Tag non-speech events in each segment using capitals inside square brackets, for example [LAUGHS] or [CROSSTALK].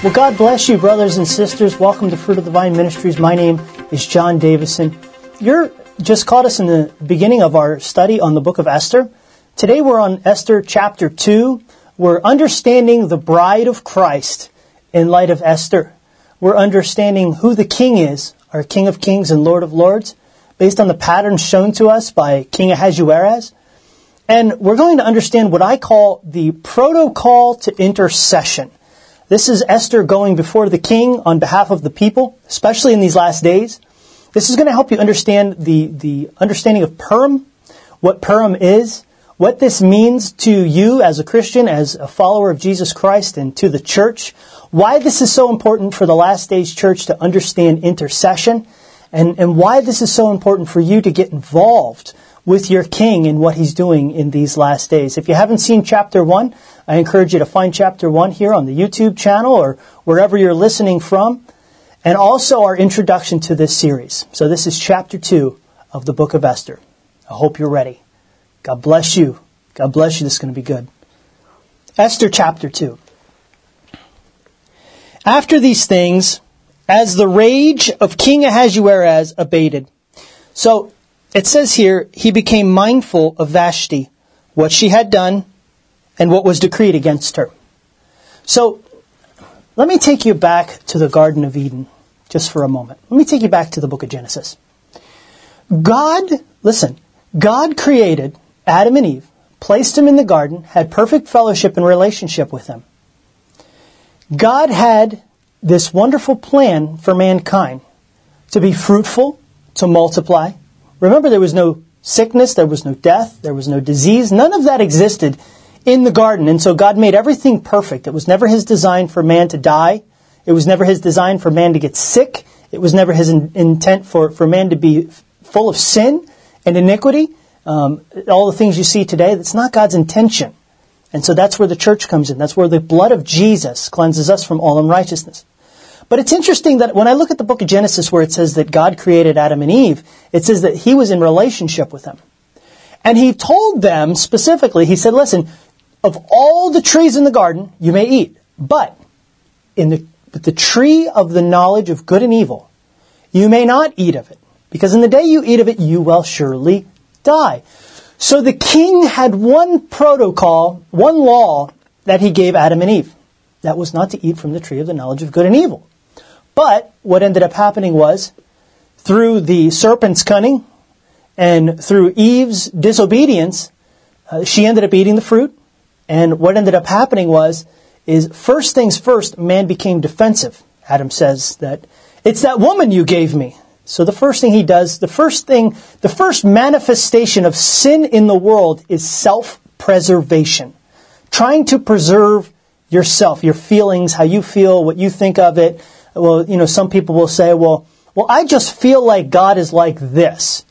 Well, God bless you, brothers and sisters. Welcome to Fruit of the Vine Ministries. My name is John Davison. You're just caught us in the beginning of our study on the book of Esther. Today we're on Esther chapter 2. We're understanding the bride of Christ in light of Esther. We're understanding who the king is, our King of Kings and Lord of Lords, based on the patterns shown to us by King Ahasuerus. And we're going to understand what I call the protocol to intercession. This is Esther going before the king on behalf of the people, especially in these last days. This is going to help you understand the, the understanding of Purim, what Purim is, what this means to you as a Christian, as a follower of Jesus Christ, and to the church, why this is so important for the last days church to understand intercession, and, and why this is so important for you to get involved with your king and what he's doing in these last days. If you haven't seen chapter one, I encourage you to find chapter one here on the YouTube channel or wherever you're listening from, and also our introduction to this series. So this is chapter two of the book of Esther. I hope you're ready. God bless you. God bless you. This is going to be good. Esther chapter 2. After these things, as the rage of King Ahasuerus abated. So it says here, he became mindful of Vashti, what she had done, and what was decreed against her. So let me take you back to the Garden of Eden just for a moment. Let me take you back to the book of Genesis. God, listen, God created Adam and Eve, placed them in the garden, had perfect fellowship and relationship with them. God had this wonderful plan for mankind to be fruitful, to multiply. Remember, there was no sickness, there was no death, there was no disease. None of that existed in the garden. And so God made everything perfect. It was never His design for man to die. It was never His design for man to get sick. It was never His in- intent for, for man to be full of sin and iniquity. Um, all the things you see today, that's not God's intention. And so that's where the church comes in. That's where the blood of Jesus cleanses us from all unrighteousness. But it's interesting that when I look at the book of Genesis where it says that God created Adam and Eve, it says that he was in relationship with them. And he told them specifically, he said, listen, of all the trees in the garden, you may eat, but in the, but the tree of the knowledge of good and evil, you may not eat of it, because in the day you eat of it, you will surely die. So the king had one protocol, one law that he gave Adam and Eve. That was not to eat from the tree of the knowledge of good and evil. But what ended up happening was, through the serpent's cunning and through Eve's disobedience, uh, she ended up eating the fruit. And what ended up happening was, is first things first, man became defensive. Adam says that, it's that woman you gave me. So the first thing he does, the first thing, the first manifestation of sin in the world is self-preservation. Trying to preserve yourself, your feelings, how you feel, what you think of it. Well, you know, some people will say, well, well, I just feel like God is like this.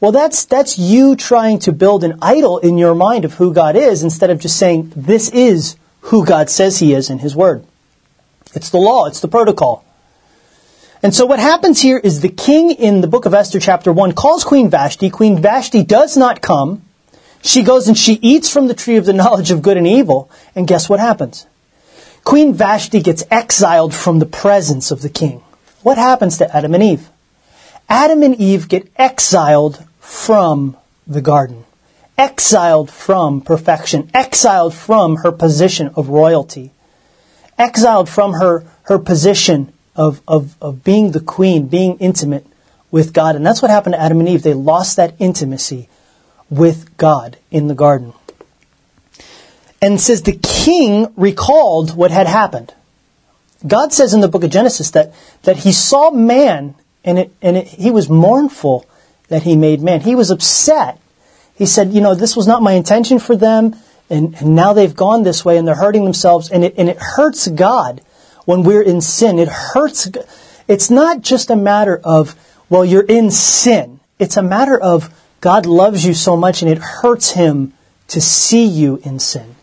Well, that's, that's you trying to build an idol in your mind of who God is instead of just saying, this is who God says He is in His Word. It's the law, it's the protocol. And so what happens here is the king in the book of Esther chapter 1 calls Queen Vashti. Queen Vashti does not come. She goes and she eats from the tree of the [LAUGHS] knowledge of good and evil. And guess what happens? Queen Vashti gets exiled from the presence of the king. What happens to Adam and Eve? Adam and Eve get exiled from the garden. Exiled from perfection. Exiled from her position of royalty. Exiled from her, her position of, of, of being the queen, being intimate with God. And that's what happened to Adam and Eve. They lost that intimacy with God in the garden. And says the king recalled what had happened. God says in the book of Genesis that, that he saw man and, it, and it, he was mournful that he made man. He was upset. He said, you know, this was not my intention for them and, and now they've gone this way and they're hurting themselves and it, and it hurts God when we're in sin. It hurts. It's not just a matter of, well, you're in sin. It's a matter of God loves you so much and it hurts him to see you in sin.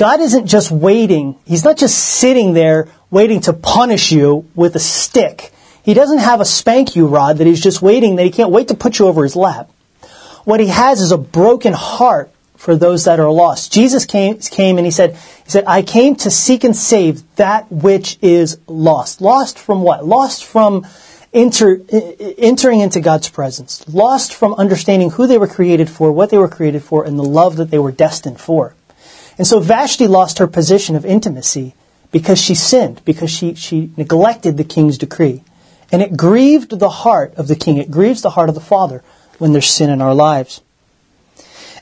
God isn't just waiting. He's not just sitting there waiting to punish you with a stick. He doesn't have a spank you rod that he's just waiting, that he can't wait to put you over his lap. What he has is a broken heart for those that are lost. Jesus came, came and he said, he said, I came to seek and save that which is lost. Lost from what? Lost from enter, entering into God's presence. Lost from understanding who they were created for, what they were created for, and the love that they were destined for. And so Vashti lost her position of intimacy because she sinned, because she, she neglected the king's decree. And it grieved the heart of the king. It grieves the heart of the father when there's sin in our lives.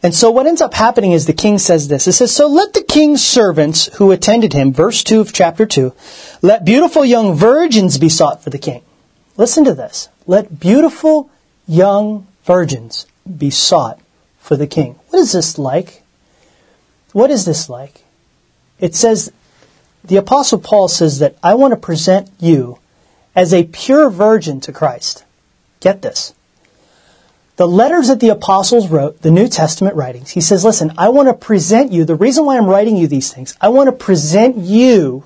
And so what ends up happening is the king says this. It says, So let the king's servants who attended him, verse 2 of chapter 2, let beautiful young virgins be sought for the king. Listen to this. Let beautiful young virgins be sought for the king. What is this like? What is this like? It says, the apostle Paul says that I want to present you as a pure virgin to Christ. Get this. The letters that the apostles wrote, the New Testament writings, he says, listen, I want to present you, the reason why I'm writing you these things, I want to present you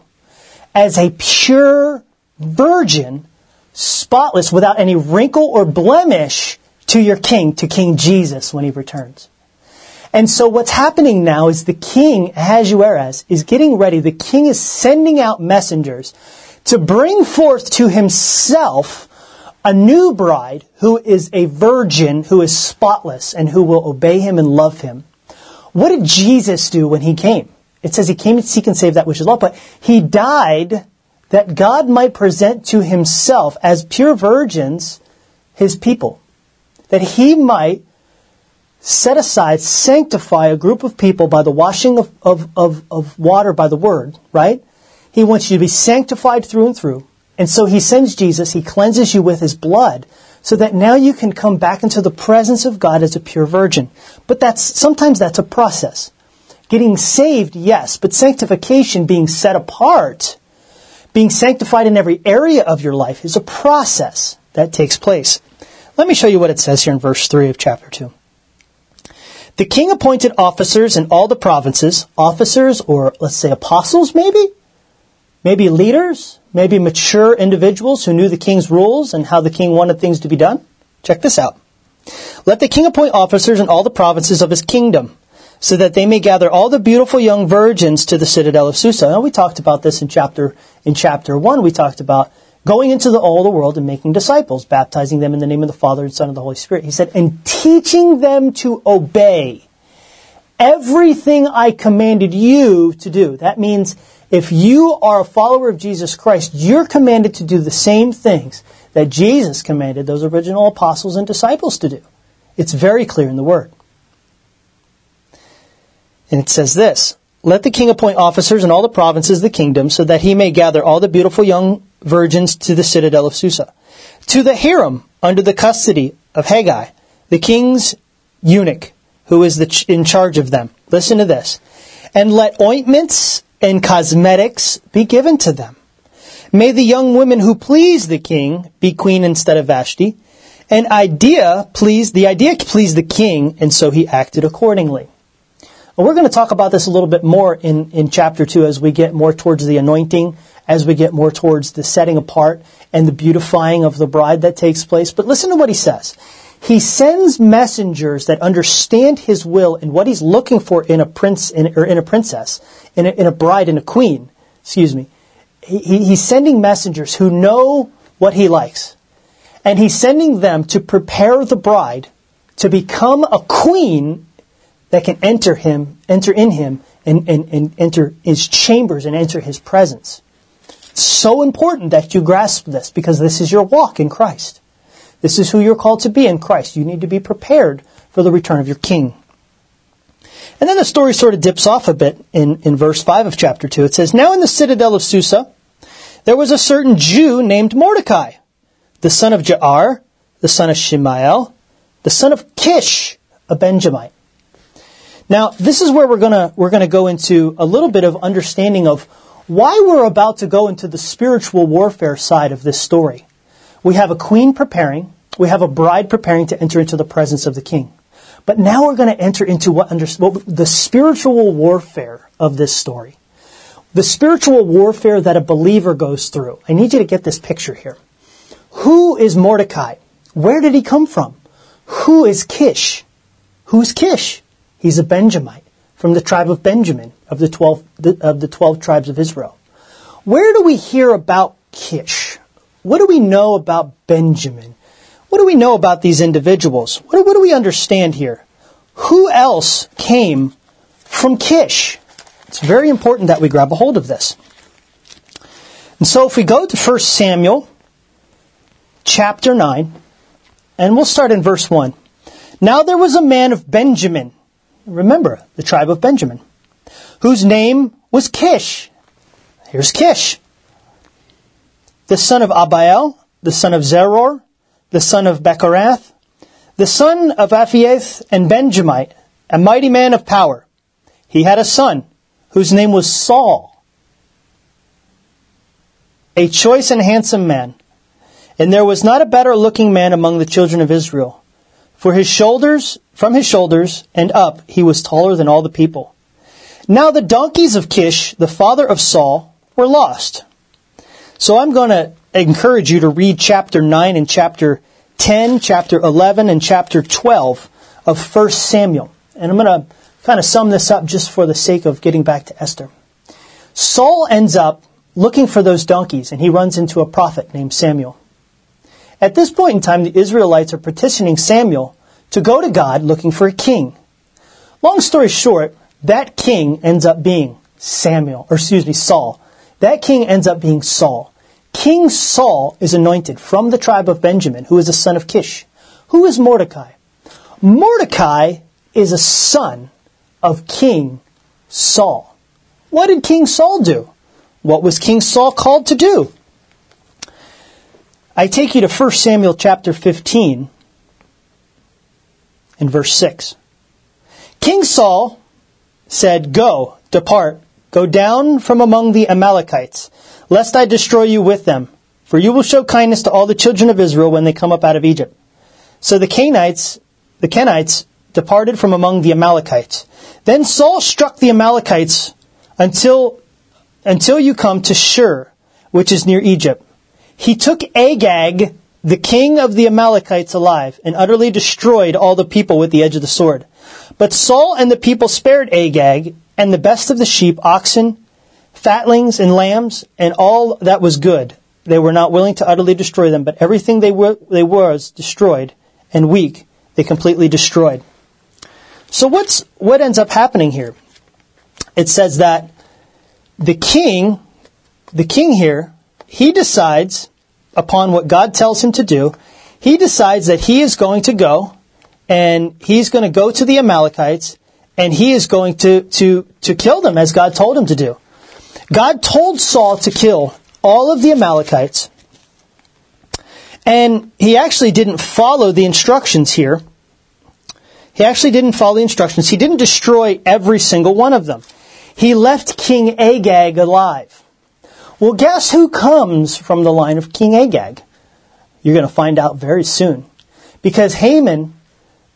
as a pure virgin spotless, without any wrinkle or blemish to your king, to King Jesus when he returns. And so what's happening now is the king, Ahasuerus, is getting ready. The king is sending out messengers to bring forth to himself a new bride who is a virgin, who is spotless, and who will obey him and love him. What did Jesus do when he came? It says he came to seek and save that which is lost, but he died that God might present to himself as pure virgins his people. That he might set aside, sanctify a group of people by the washing of, of, of, of water by the word, right? He wants you to be sanctified through and through. And so he sends Jesus, he cleanses you with his blood, so that now you can come back into the presence of God as a pure virgin. But that's, sometimes that's a process. Getting saved, yes, but sanctification, being set apart, being sanctified in every area of your life is a process that takes place. Let me show you what it says here in verse 3 of chapter 2. The king appointed officers in all the provinces, officers or let's say apostles maybe, maybe leaders, maybe mature individuals who knew the king's rules and how the king wanted things to be done. Check this out. Let the king appoint officers in all the provinces of his kingdom so that they may gather all the beautiful young virgins to the citadel of Susa. Now we talked about this in chapter in chapter one. We talked about going into the, all the world and making disciples, baptizing them in the name of the Father and Son and the Holy Spirit. He said, and teaching them to obey everything I commanded you to do. That means if you are a follower of Jesus Christ, you're commanded to do the same things that Jesus commanded those original apostles and disciples to do. It's very clear in the Word. And it says this Let the king appoint officers in all the provinces of the kingdom, so that he may gather all the beautiful young virgins to the citadel of Susa. To the harem, under the custody of Hegai, the king's eunuch, who is ch- in charge of them. Listen to this. And let ointments and cosmetics be given to them. May the young women who please the king be queen instead of Vashti. An idea pleased, the idea pleased the king, and so he acted accordingly. We're going to talk about this a little bit more in, in chapter 2 as we get more towards the anointing, as we get more towards the setting apart and the beautifying of the bride that takes place. But listen to what he says. He sends messengers that understand his will and what he's looking for in a prince in, or in a princess, in a, in a bride, in a queen. Excuse me. He, he's sending messengers who know what he likes. And he's sending them to prepare the bride to become a queen that can enter him, enter in him, and, and, and enter his chambers and enter his presence. It's so important that you grasp this because this is your walk in Christ. This is who you're called to be in Christ. You need to be prepared for the return of your King. And then the story sort of dips off a bit in, in verse 5 of chapter 2. It says, Now in the citadel of Susa, there was a certain Jew named Mordecai, the son of Jair, the son of Shemael, the son of Kish, a Benjamite. Now, this is where we're gonna, we're gonna go into a little bit of understanding of why we're about to go into the spiritual warfare side of this story. We have a queen preparing, we have a bride preparing to enter into the presence of the king. But now we're going to enter into what, under, what the spiritual warfare of this story. The spiritual warfare that a believer goes through. I need you to get this picture here. Who is Mordecai? Where did he come from? Who is Kish? Who's Kish? He's a Benjamite from the tribe of Benjamin of the 12, of the 12 tribes of Israel. Where do we hear about Kish? What do we know about Benjamin? What do we know about these individuals? What, what do we understand here? Who else came from Kish? It's very important that we grab a hold of this. And so if we go to 1 Samuel chapter 9, and we'll start in verse 1. Now there was a man of Benjamin, remember, the tribe of Benjamin, whose name was Kish. Here's Kish. The son of Abiel, the son of Zeror, the son of Bechorath, the son of Aphiath and Benjamite, a mighty man of power. He had a son whose name was Saul, a choice and handsome man. And there was not a better looking man among the children of Israel. For his shoulders, from his shoulders and up, he was taller than all the people. Now the donkeys of Kish, the father of Saul, were lost. So I'm going to encourage you to read chapter 9 and chapter 10, chapter 11, and chapter 12 of 1 Samuel. And I'm going to kind of sum this up just for the sake of getting back to Esther. Saul ends up looking for those donkeys, and he runs into a prophet named Samuel. At this point in time, the Israelites are petitioning Samuel to go to God looking for a king. Long story short, that king ends up being Samuel, or excuse me, Saul. That king ends up being Saul. King Saul is anointed from the tribe of Benjamin, who is a son of Kish. Who is Mordecai? Mordecai is a son of King Saul. What did King Saul do? What was King Saul called to do? I take you to 1 Samuel chapter 15 and verse 6. King Saul said, Go, depart, go down from among the Amalekites, lest I destroy you with them. For you will show kindness to all the children of Israel when they come up out of Egypt. So the Canaanites, the Kenites departed from among the Amalekites. Then Saul struck the Amalekites until, until you come to Shur, which is near Egypt. He took Agag, the king of the Amalekites, alive and utterly destroyed all the people with the edge of the sword. But Saul and the people spared Agag and the best of the sheep, oxen, fatlings, and lambs, and all that was good. They were not willing to utterly destroy them, but everything they were, they was destroyed, and weak, they completely destroyed. So what's, what ends up happening here? It says that the king, the king here, he decides upon what God tells him to do, he decides that he is going to go and he's going to go to the Amalekites and he is going to, to, to kill them as God told him to do. God told Saul to kill all of the Amalekites and he actually didn't follow the instructions here. He actually didn't follow the instructions. He didn't destroy every single one of them. He left King Agag alive. Well, guess who comes from the line of King Agag? You're going to find out very soon. Because Haman,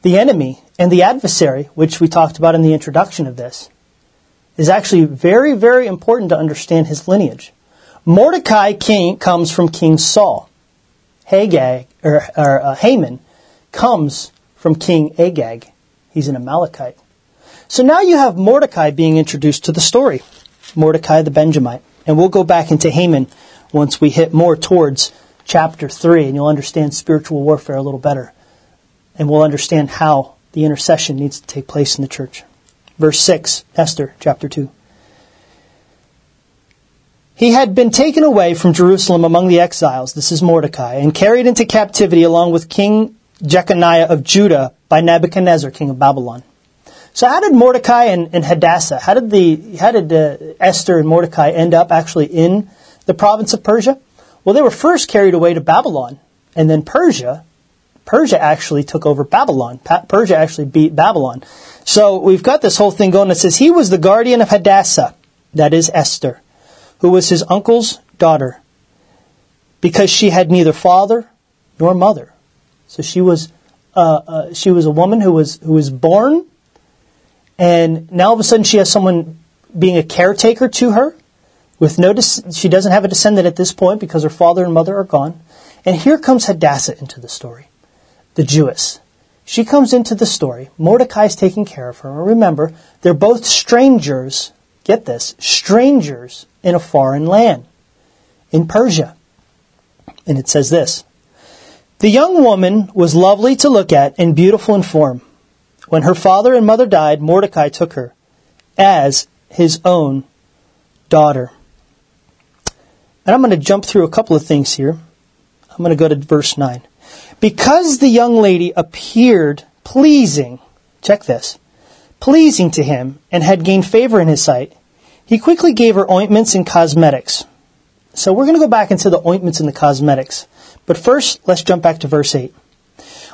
the enemy and the adversary, which we talked about in the introduction of this, is actually very, very important to understand his lineage. Mordecai king comes from King Saul. Hagag, or, or uh, Haman comes from King Agag. He's an Amalekite. So now you have Mordecai being introduced to the story. Mordecai the Benjamite. And we'll go back into Haman once we hit more towards chapter 3, and you'll understand spiritual warfare a little better. And we'll understand how the intercession needs to take place in the church. Verse 6, Esther, chapter 2. He had been taken away from Jerusalem among the exiles, this is Mordecai, and carried into captivity along with King Jeconiah of Judah by Nebuchadnezzar, king of Babylon. So how did Mordecai and, and Hadassah, how did the how did uh, Esther and Mordecai end up actually in the province of Persia? Well, they were first carried away to Babylon, and then Persia, Persia actually took over Babylon. Pa- Persia actually beat Babylon. So we've got this whole thing going that says he was the guardian of Hadassah, that is Esther, who was his uncle's daughter, because she had neither father nor mother. So she was uh, uh, she was a woman who was who was born and now all of a sudden she has someone being a caretaker to her with no, she doesn't have a descendant at this point because her father and mother are gone. And here comes Hadassah into the story, the Jewess. she comes into the story. Mordecai's taking care of her. Remember, they're both strangers, get this, strangers in a foreign land, in Persia. And it says this The young woman was lovely to look at and beautiful in form. When her father and mother died, Mordecai took her as his own daughter. And I'm going to jump through a couple of things here. I'm going to go to verse 9. Because the young lady appeared pleasing, check this, pleasing to him and had gained favor in his sight, he quickly gave her ointments and cosmetics. So we're going to go back into the ointments and the cosmetics. But first, let's jump back to verse 8.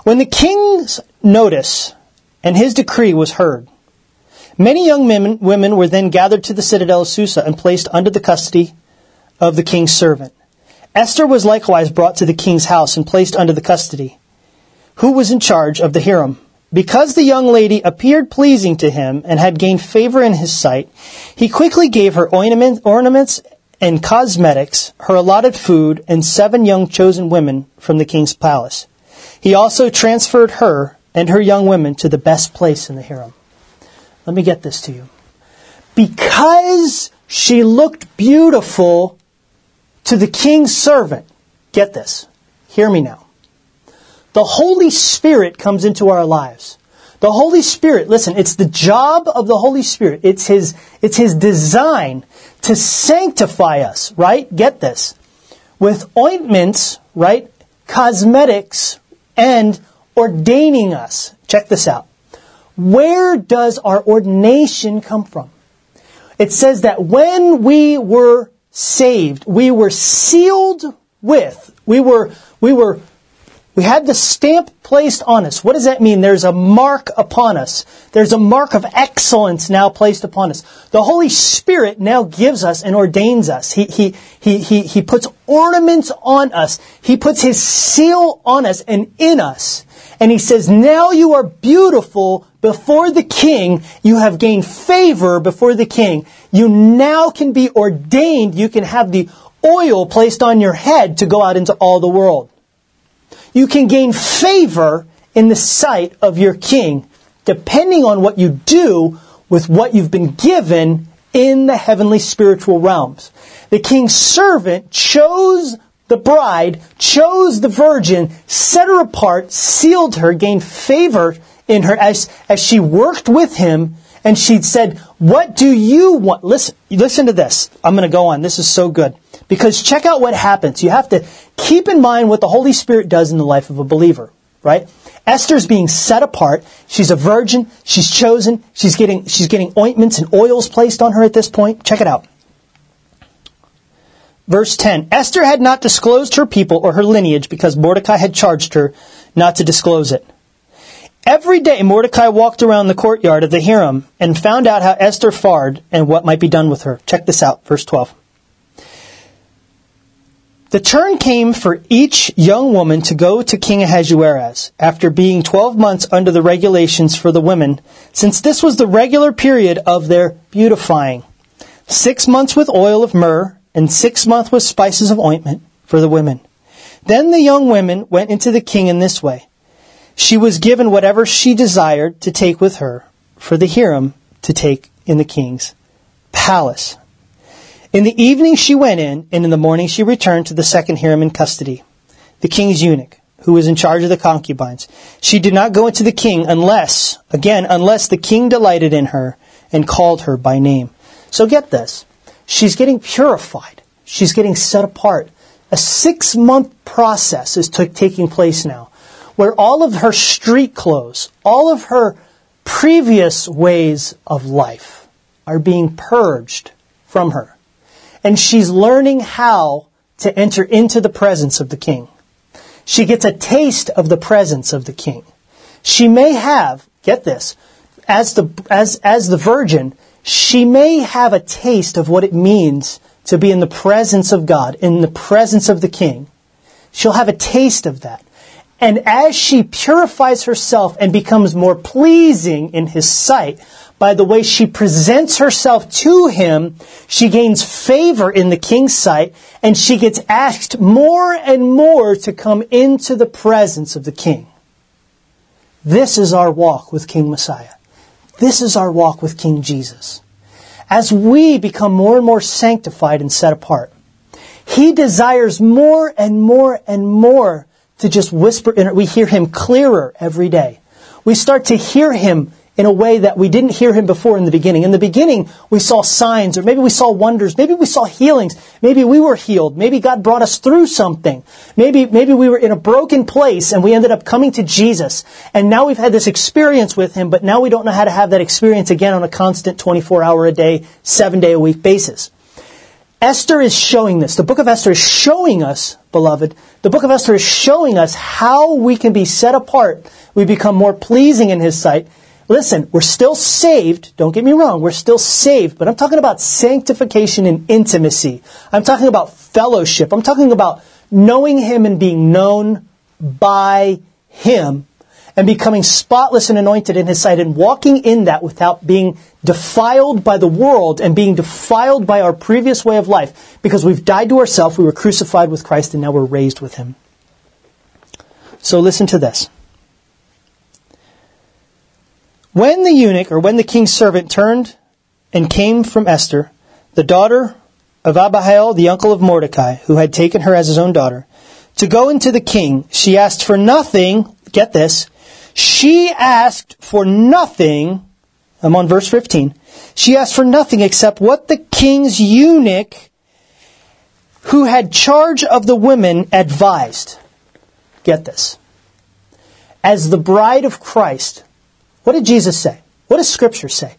When the king's notice and his decree was heard, many young women, women were then gathered to the citadel of Susa and placed under the custody of the king's servant. Esther was likewise brought to the king's house and placed under the custody. Who was in charge of the harem? Because the young lady appeared pleasing to him and had gained favor in his sight, he quickly gave her ornaments and cosmetics, her allotted food, and seven young chosen women from the king's palace. He also transferred her and her young women to the best place in the harem. Let me get this to you. Because she looked beautiful to the king's servant, get this, hear me now. The Holy Spirit comes into our lives. The Holy Spirit, listen, it's the job of the Holy Spirit. It's His, it's His design to sanctify us, right? Get this. With ointments, right? Cosmetics and ordaining us. Check this out. Where does our ordination come from? It says that when we were saved. We were sealed with. We were, we were, we had the stamp placed on us. What does that mean? There's a mark upon us. There's a mark of excellence now placed upon us. The Holy Spirit now gives us and ordains us. He, he, he, he, he puts ornaments on us. He puts His seal on us and in us. And He says, now you are beautiful before the king. You have gained favor before the king. You now can be ordained. You can have the oil placed on your head to go out into all the world. You can gain favor in the sight of your king, depending on what you do with what you've been given in the heavenly spiritual realms. The king's servant chose the bride, chose the virgin, set her apart, sealed her, gained favor in her as, as she worked with him and she said, what do you want? Listen, listen to this. I'm going to go on. This is so good. Because check out what happens. You have to keep in mind what the Holy Spirit does in the life of a believer, right? Esther's being set apart. She's a virgin. She's chosen. She's getting, she's getting ointments and oils placed on her at this point. Check it out. Verse 10 Esther had not disclosed her people or her lineage because Mordecai had charged her not to disclose it. Every day Mordecai walked around the courtyard of the harem and found out how Esther fared and what might be done with her. Check this out, verse 12. The turn came for each young woman to go to King Ahasuerus after being 12 months under the regulations for the women, since this was the regular period of their beautifying. Six months with oil of myrrh and six months with spices of ointment for the women. Then the young women went into the king in this way. She was given whatever she desired to take with her for the harem to take in the king's palace. In the evening she went in, and in the morning she returned to the second harem in custody, the king's eunuch, who was in charge of the concubines. She did not go into the king unless, again, unless the king delighted in her and called her by name. So get this. She's getting purified. She's getting set apart. A six month process is t- taking place now where all of her street clothes, all of her previous ways of life are being purged from her. And she's learning how to enter into the presence of the king. She gets a taste of the presence of the king. She may have, get this, as the, as, as the virgin, she may have a taste of what it means to be in the presence of God, in the presence of the king. She'll have a taste of that. And as she purifies herself and becomes more pleasing in his sight, by the way she presents herself to him, she gains favor in the king's sight, and she gets asked more and more to come into the presence of the king. This is our walk with King Messiah. This is our walk with King Jesus. As we become more and more sanctified and set apart, He desires more and more and more to just whisper in it. We hear Him clearer every day. We start to hear Him in a way that we didn't hear him before in the beginning. In the beginning, we saw signs, or maybe we saw wonders, maybe we saw healings, maybe we were healed, maybe God brought us through something, maybe, maybe we were in a broken place and we ended up coming to Jesus, and now we've had this experience with him, but now we don't know how to have that experience again on a constant 24 hour a day, 7 day a week basis. Esther is showing this. The book of Esther is showing us, beloved, the book of Esther is showing us how we can be set apart. We become more pleasing in his sight Listen, we're still saved. Don't get me wrong. We're still saved, but I'm talking about sanctification and intimacy. I'm talking about fellowship. I'm talking about knowing Him and being known by Him and becoming spotless and anointed in His sight and walking in that without being defiled by the world and being defiled by our previous way of life because we've died to ourselves, we were crucified with Christ, and now we're raised with Him. So listen to this. When the eunuch, or when the king's servant turned and came from Esther, the daughter of Abihail, the uncle of Mordecai, who had taken her as his own daughter, to go into the king, she asked for nothing, get this, she asked for nothing, I'm on verse 15, she asked for nothing except what the king's eunuch, who had charge of the women, advised. Get this. As the bride of Christ, what did Jesus say? What does Scripture say?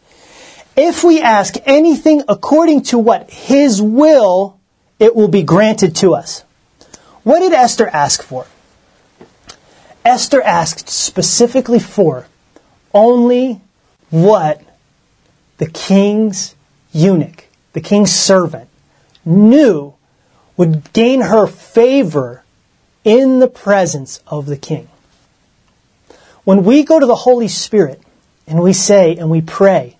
If we ask anything according to what His will, it will be granted to us. What did Esther ask for? Esther asked specifically for only what the king's eunuch, the king's servant, knew would gain her favor in the presence of the king. When we go to the Holy Spirit and we say and we pray,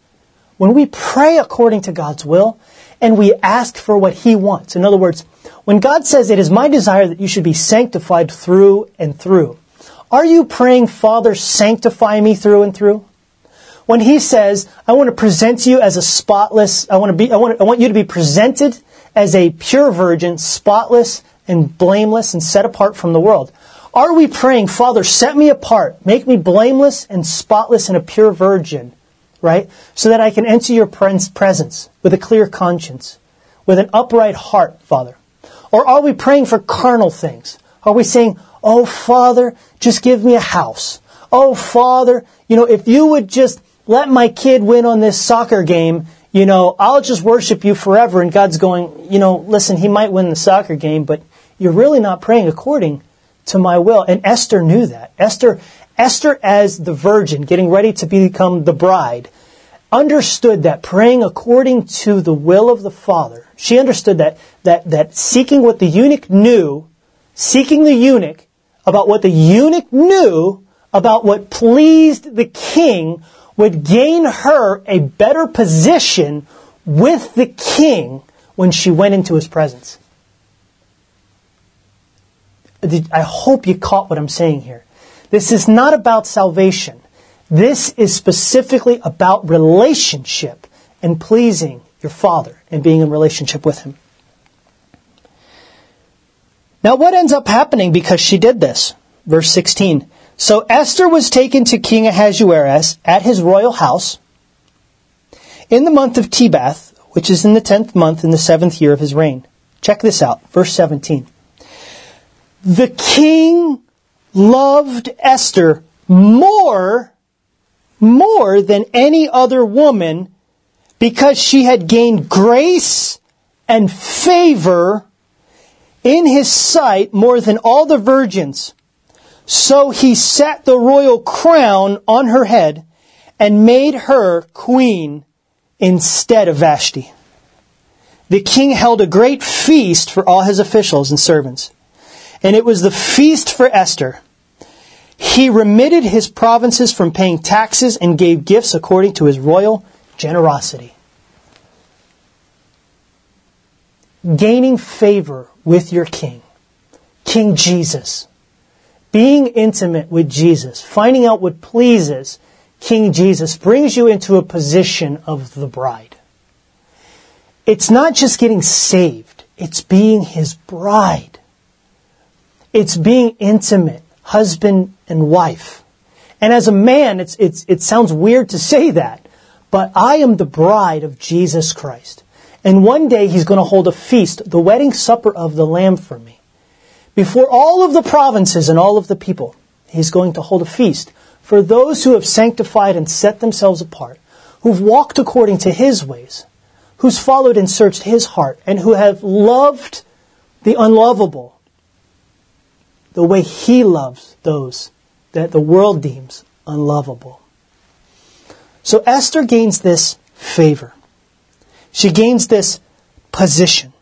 when we pray according to God's will and we ask for what He wants, in other words, when God says, It is my desire that you should be sanctified through and through, are you praying, Father, sanctify me through and through? When He says, I want to present you as a spotless, I want to be, I want, I want you to be presented as a pure virgin, spotless and blameless and set apart from the world. Are we praying, Father, set me apart, make me blameless and spotless and a pure virgin, right? So that I can enter your presence with a clear conscience, with an upright heart, Father? Or are we praying for carnal things? Are we saying, Oh, Father, just give me a house. Oh, Father, you know, if you would just let my kid win on this soccer game, you know, I'll just worship you forever. And God's going, you know, listen, he might win the soccer game, but you're really not praying according to my will. And Esther knew that. Esther, Esther as the virgin, getting ready to become the bride, understood that praying according to the will of the Father, she understood that, that, that seeking what the eunuch knew, seeking the eunuch about what the eunuch knew about what pleased the king would gain her a better position with the king when she went into his presence. I hope you caught what I'm saying here. This is not about salvation. This is specifically about relationship and pleasing your Father and being in relationship with Him. Now, what ends up happening because she did this? Verse 16. So Esther was taken to King Ahasuerus at his royal house in the month of Tebeth, which is in the tenth month in the seventh year of his reign. Check this out. Verse 17. The king loved Esther more, more than any other woman because she had gained grace and favor in his sight more than all the virgins. So he set the royal crown on her head and made her queen instead of Vashti. The king held a great feast for all his officials and servants and it was the feast for Esther. He remitted his provinces from paying taxes and gave gifts according to his royal generosity. Gaining favor with your king, King Jesus, being intimate with Jesus, finding out what pleases King Jesus, brings you into a position of the bride. It's not just getting saved, it's being his bride. It's being intimate, husband and wife. And as a man, it's, it's, it sounds weird to say that, but I am the bride of Jesus Christ. And one day he's going to hold a feast, the wedding supper of the Lamb for me. Before all of the provinces and all of the people, he's going to hold a feast for those who have sanctified and set themselves apart, who've walked according to his ways, who's followed and searched his heart, and who have loved the unlovable the way he loves those that the world deems unlovable. So Esther gains this favor. She gains this position.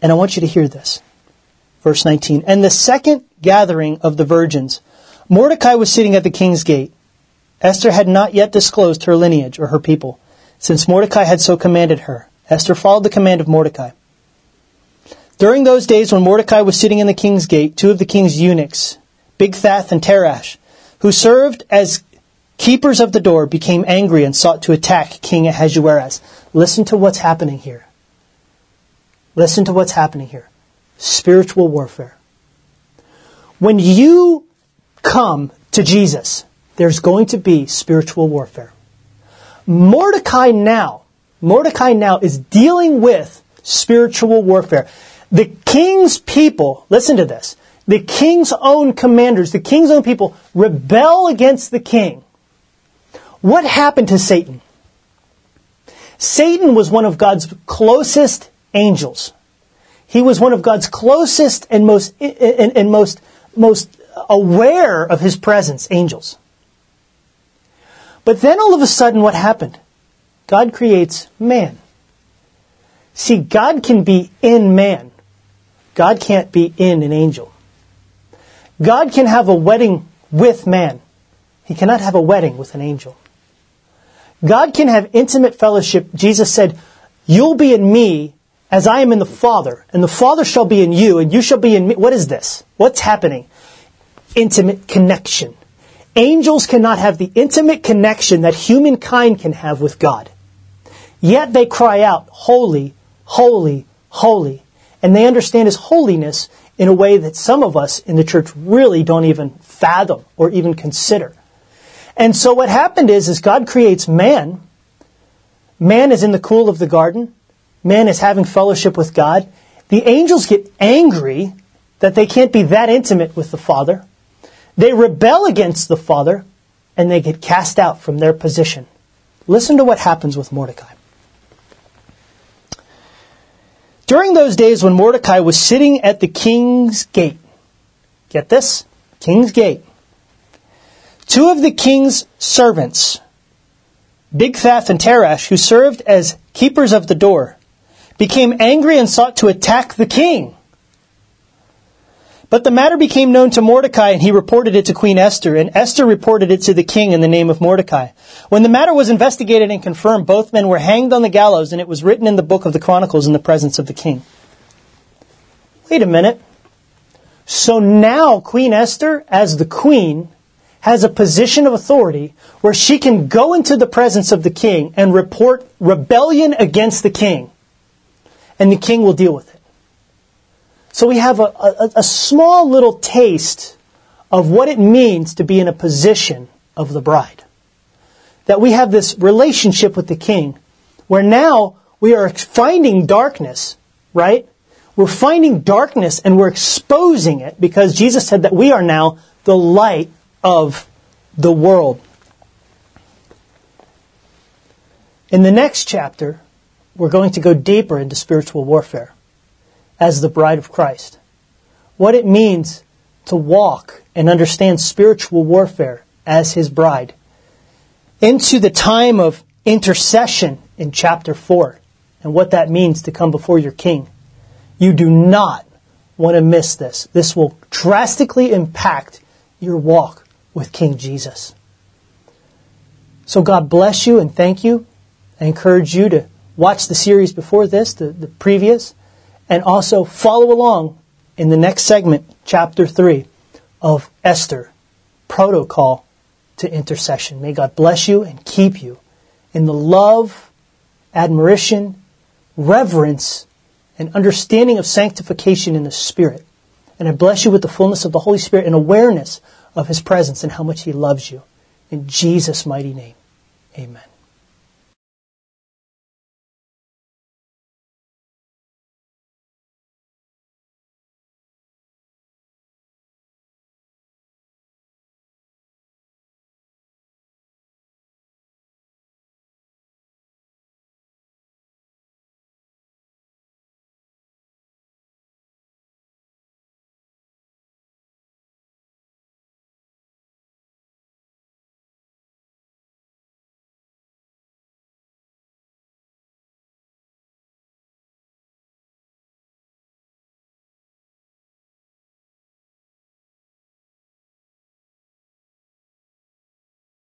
And I want you to hear this. Verse 19. And the second gathering of the virgins, Mordecai was sitting at the king's gate. Esther had not yet disclosed her lineage or her people, since Mordecai had so commanded her. Esther followed the command of Mordecai. During those days when Mordecai was sitting in the king's gate, two of the king's eunuchs, Bigthan and Teresh, who served as keepers of the door, became angry and sought to attack King Ahasuerus. Listen to what's happening here. Listen to what's happening here. Spiritual warfare. When you come to Jesus, there's going to be spiritual warfare. Mordecai now, Mordecai now is dealing with spiritual warfare. The king's people, listen to this, the king's own commanders, the king's own people rebel against the king. What happened to Satan? Satan was one of God's closest angels. He was one of God's closest and most and, and most most aware of his presence angels. But then all of a sudden what happened? God creates man. See, God can be in man. God can't be in an angel. God can have a wedding with man. He cannot have a wedding with an angel. God can have intimate fellowship. Jesus said, You'll be in me as I am in the Father, and the Father shall be in you, and you shall be in me. What is this? What's happening? Intimate connection. Angels cannot have the intimate connection that humankind can have with God. Yet they cry out, Holy, holy, holy and they understand his holiness in a way that some of us in the church really don't even fathom or even consider. And so what happened is, is God creates man. Man is in the cool of the garden. Man is having fellowship with God. The angels get angry that they can't be that intimate with the Father. They rebel against the Father and they get cast out from their position. Listen to what happens with Mordecai. During those days when Mordecai was sitting at the king's gate, get this? King's gate. Two of the king's servants, Bigthan and Teresh, who served as keepers of the door, became angry and sought to attack the king. But the matter became known to Mordecai, and he reported it to Queen Esther, and Esther reported it to the king in the name of Mordecai. When the matter was investigated and confirmed, both men were hanged on the gallows, and it was written in the book of the Chronicles in the presence of the king. Wait a minute. So now Queen Esther, as the queen, has a position of authority where she can go into the presence of the king and report rebellion against the king, and the king will deal with it. So we have a, a, a small little taste of what it means to be in a position of the bride. That we have this relationship with the king where now we are finding darkness, right? We're finding darkness and we're exposing it because Jesus said that we are now the light of the world. In the next chapter, we're going to go deeper into spiritual warfare as the bride of Christ. What it means to walk and understand spiritual warfare as his bride. Into the time of intercession in chapter 4 and what that means to come before your king. You do not want to miss this. This will drastically impact your walk with King Jesus. So God bless you and thank you. I encourage you to watch the series before this, the, the previous, and also follow along in the next segment, chapter 3 of Esther, Protocol to Intercession. May God bless you and keep you in the love, admiration, reverence, and understanding of sanctification in the Spirit. And I bless you with the fullness of the Holy Spirit and awareness of His presence and how much He loves you. In Jesus' mighty name, amen.